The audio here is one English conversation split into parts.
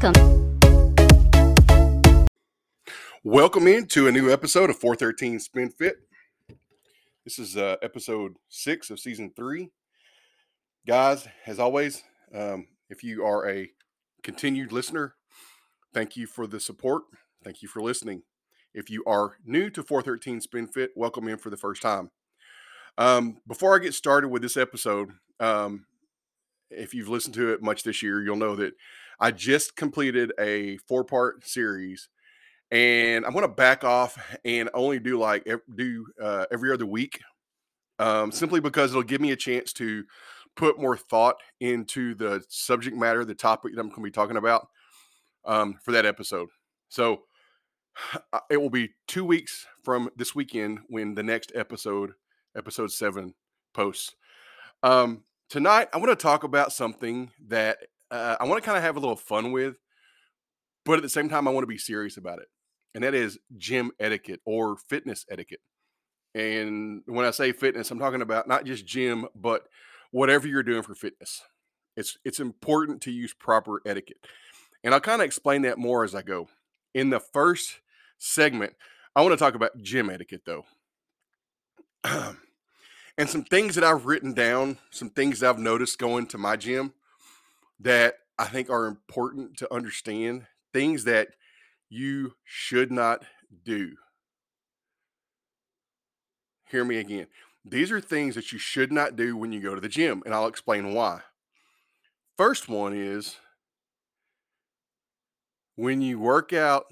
Welcome. Welcome into a new episode of 413 Spin Fit. This is uh, episode six of season three. Guys, as always, um, if you are a continued listener, thank you for the support. Thank you for listening. If you are new to 413 Spin Fit, welcome in for the first time. Um, before I get started with this episode, um, if you've listened to it much this year, you'll know that I just completed a four part series and I'm going to back off and only do like do uh, every other week, um, simply because it'll give me a chance to put more thought into the subject matter, the topic that I'm going to be talking about um, for that episode. So it will be two weeks from this weekend when the next episode, episode seven, posts. Um, tonight, I want to talk about something that uh, I want to kind of have a little fun with, but at the same time, I want to be serious about it. And that is gym etiquette or fitness etiquette. And when I say fitness, I'm talking about not just gym, but whatever you're doing for fitness. It's it's important to use proper etiquette. And I'll kind of explain that more as I go. In the first segment, I want to talk about gym etiquette though. and some things that I've written down, some things I've noticed going to my gym that I think are important to understand, things that you should not do. Hear me again. These are things that you should not do when you go to the gym, and I'll explain why. First one is when you work out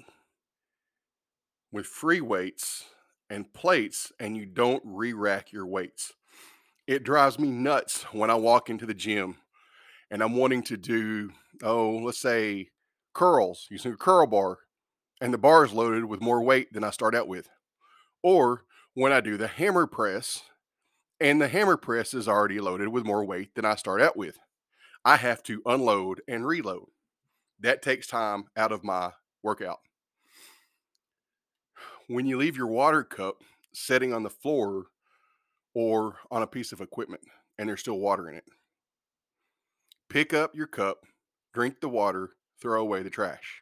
with free weights and plates and you don't re rack your weights. It drives me nuts when I walk into the gym and I'm wanting to do, oh, let's say curls using a curl bar, and the bar is loaded with more weight than I start out with. Or when I do the hammer press and the hammer press is already loaded with more weight than I start out with. I have to unload and reload. That takes time out of my workout. When you leave your water cup sitting on the floor or on a piece of equipment and there's still water in it, pick up your cup, drink the water, throw away the trash.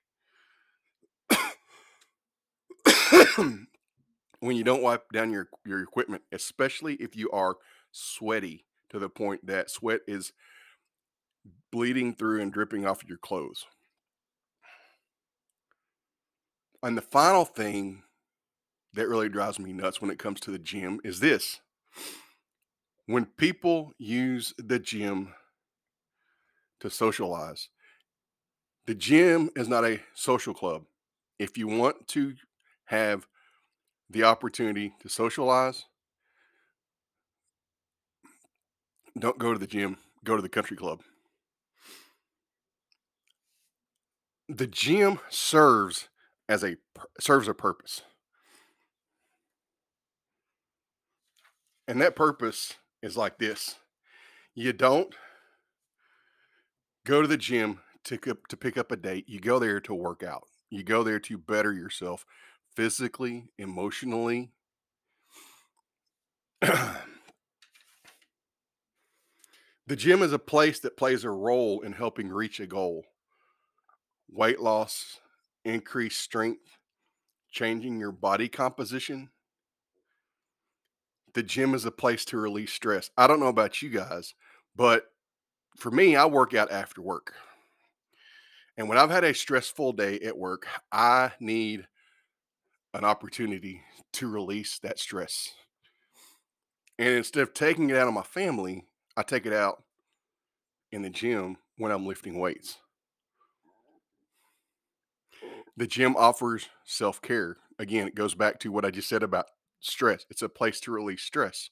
when you don't wipe down your, your equipment, especially if you are sweaty to the point that sweat is bleeding through and dripping off of your clothes. And the final thing that really drives me nuts when it comes to the gym is this when people use the gym to socialize, the gym is not a social club. If you want to have the opportunity to socialize, don't go to the gym, go to the country club. The gym serves as a serves a purpose. And that purpose is like this. You don't go to the gym to, to pick up a date. You go there to work out. You go there to better yourself physically, emotionally. the gym is a place that plays a role in helping reach a goal weight loss, increased strength, changing your body composition. The gym is a place to release stress. I don't know about you guys, but for me, I work out after work. And when I've had a stressful day at work, I need an opportunity to release that stress. And instead of taking it out on my family, I take it out in the gym when I'm lifting weights. The gym offers self care. Again, it goes back to what I just said about stress. It's a place to release stress.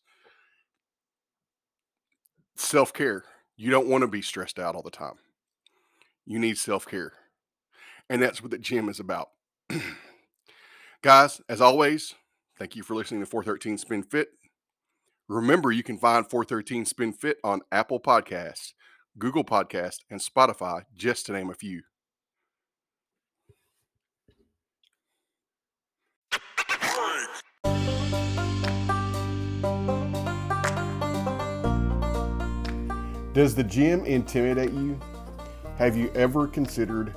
Self care. You don't want to be stressed out all the time. You need self care. And that's what the gym is about. Guys, as always, thank you for listening to 413 Spin Fit. Remember, you can find 413 Spin Fit on Apple Podcasts, Google Podcast, and Spotify, just to name a few. Does the gym intimidate you? Have you ever considered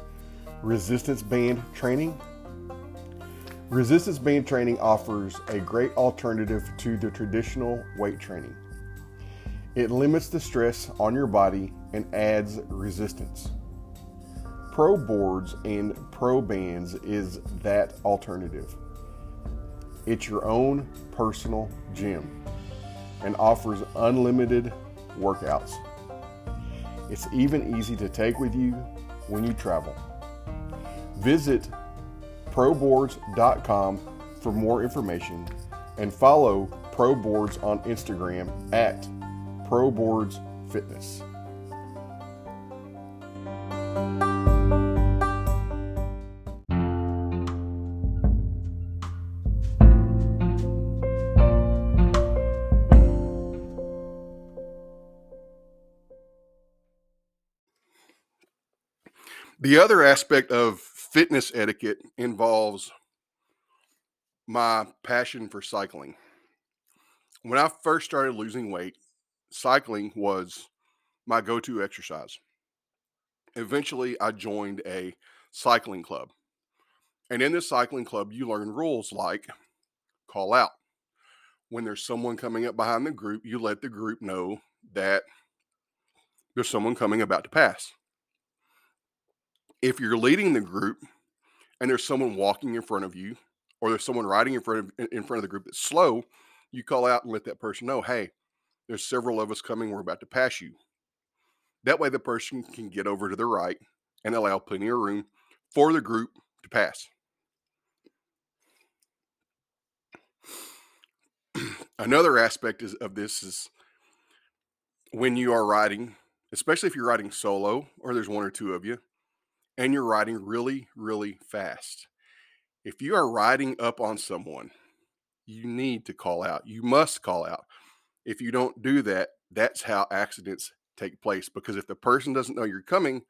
resistance band training. Resistance band training offers a great alternative to the traditional weight training. It limits the stress on your body and adds resistance. Pro boards and pro bands is that alternative. It's your own personal gym and offers unlimited workouts. It's even easy to take with you when you travel. Visit proboards.com for more information and follow ProBoards on Instagram at ProBoards Fitness. The other aspect of fitness etiquette involves my passion for cycling. When I first started losing weight, cycling was my go to exercise. Eventually, I joined a cycling club. And in this cycling club, you learn rules like call out. When there's someone coming up behind the group, you let the group know that there's someone coming about to pass if you're leading the group and there's someone walking in front of you or there's someone riding in front of in front of the group that's slow, you call out and let that person know, "Hey, there's several of us coming. We're about to pass you." That way, the person can get over to the right and allow plenty of room for the group to pass. Another aspect is, of this is when you are riding, especially if you're riding solo or there's one or two of you, and you're riding really, really fast. If you are riding up on someone, you need to call out. You must call out. If you don't do that, that's how accidents take place. Because if the person doesn't know you're coming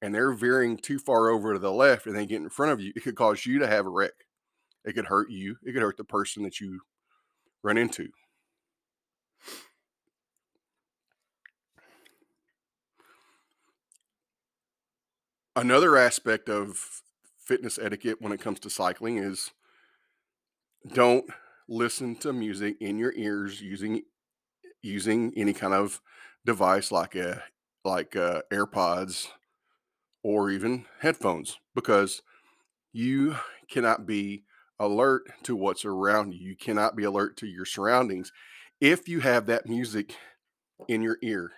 and they're veering too far over to the left and they get in front of you, it could cause you to have a wreck. It could hurt you, it could hurt the person that you run into. Another aspect of fitness etiquette when it comes to cycling is don't listen to music in your ears using using any kind of device like a like uh, AirPods or even headphones because you cannot be alert to what's around you. You cannot be alert to your surroundings if you have that music in your ear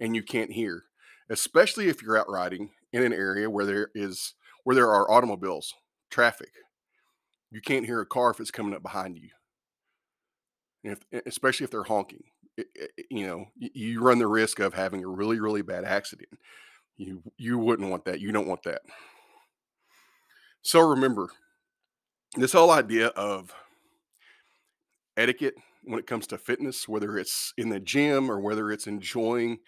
and you can't hear, especially if you're out riding in an area where there is where there are automobiles, traffic. You can't hear a car if it's coming up behind you. If, especially if they're honking, it, it, you know, you run the risk of having a really, really bad accident. You you wouldn't want that. You don't want that. So remember, this whole idea of etiquette when it comes to fitness, whether it's in the gym or whether it's enjoying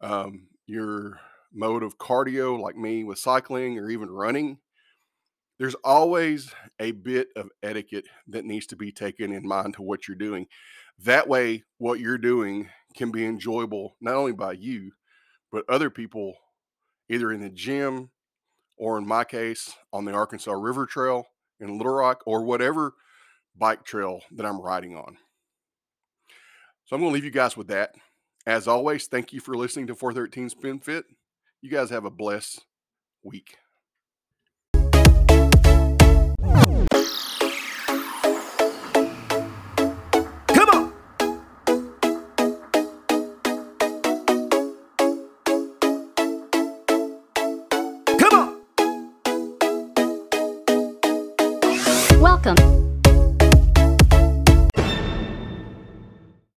um, your mode of cardio like me with cycling or even running, there's always a bit of etiquette that needs to be taken in mind to what you're doing. That way, what you're doing can be enjoyable not only by you, but other people either in the gym or in my case on the Arkansas River Trail in Little Rock or whatever bike trail that I'm riding on. So I'm going to leave you guys with that. As always, thank you for listening to 413 Spin Fit. You guys have a blessed week. Come on. Come on. Welcome